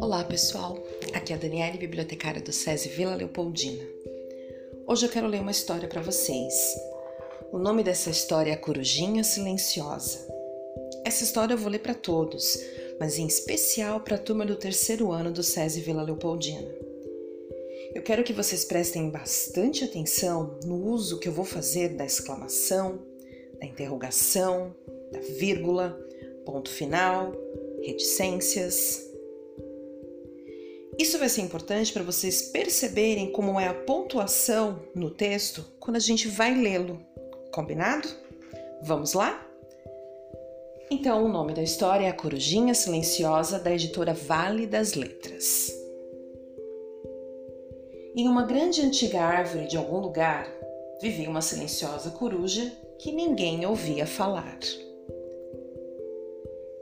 Olá pessoal, aqui é a Daniele, bibliotecária do SESI Vila Leopoldina. Hoje eu quero ler uma história para vocês. O nome dessa história é Corujinha Silenciosa. Essa história eu vou ler para todos, mas em especial para a turma do terceiro ano do SESI Vila Leopoldina. Eu quero que vocês prestem bastante atenção no uso que eu vou fazer da exclamação, da interrogação, da vírgula, ponto final, reticências. Isso vai ser importante para vocês perceberem como é a pontuação no texto quando a gente vai lê-lo. Combinado? Vamos lá? Então, o nome da história é A Corujinha Silenciosa, da editora Vale das Letras. Em uma grande antiga árvore de algum lugar, vivia uma silenciosa coruja que ninguém ouvia falar.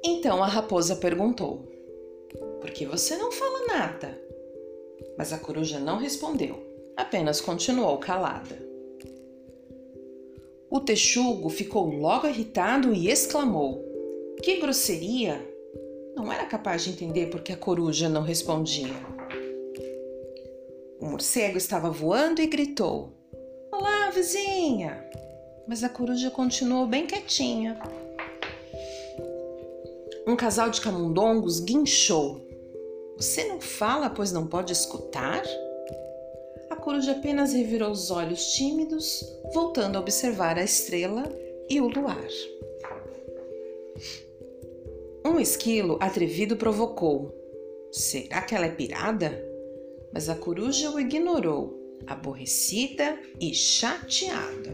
Então a raposa perguntou: Por que você não fala nada? Mas a coruja não respondeu, apenas continuou calada. O texugo ficou logo irritado e exclamou: Que grosseria! Não era capaz de entender por que a coruja não respondia. O morcego estava voando e gritou: Olá, vizinha! Mas a coruja continuou bem quietinha. Um casal de camundongos guinchou. Você não fala, pois não pode escutar? A coruja apenas revirou os olhos tímidos, voltando a observar a estrela e o luar. Um esquilo atrevido provocou: Será que ela é pirada? mas a coruja o ignorou, aborrecida e chateada.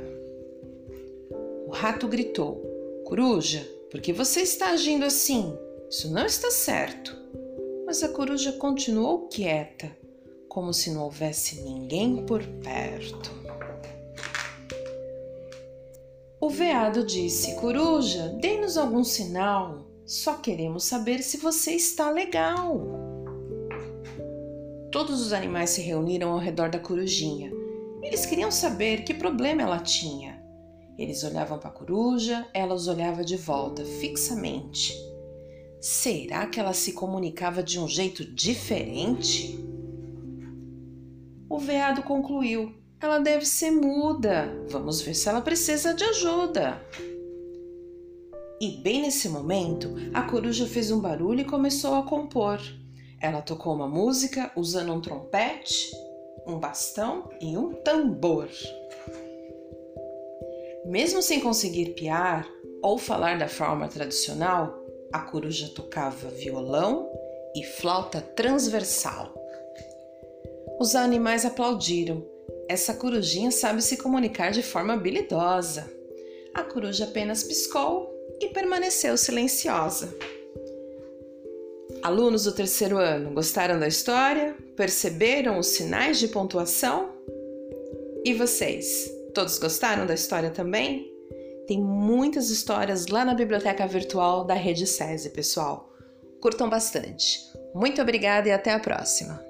O rato gritou: Coruja, por que você está agindo assim? Isso não está certo. Mas a coruja continuou quieta, como se não houvesse ninguém por perto. O veado disse: Coruja, dê-nos algum sinal. Só queremos saber se você está legal. Todos os animais se reuniram ao redor da corujinha. Eles queriam saber que problema ela tinha. Eles olhavam para a coruja, ela os olhava de volta, fixamente. Será que ela se comunicava de um jeito diferente? O veado concluiu: ela deve ser muda. Vamos ver se ela precisa de ajuda. E bem nesse momento, a coruja fez um barulho e começou a compor. Ela tocou uma música usando um trompete, um bastão e um tambor. Mesmo sem conseguir piar ou falar da forma tradicional, a coruja tocava violão e flauta transversal. Os animais aplaudiram. Essa corujinha sabe se comunicar de forma habilidosa. A coruja apenas piscou e permaneceu silenciosa. Alunos do terceiro ano, gostaram da história? Perceberam os sinais de pontuação? E vocês? Todos gostaram da história também? Tem muitas histórias lá na biblioteca virtual da Rede SESI, pessoal. Curtam bastante. Muito obrigada e até a próxima!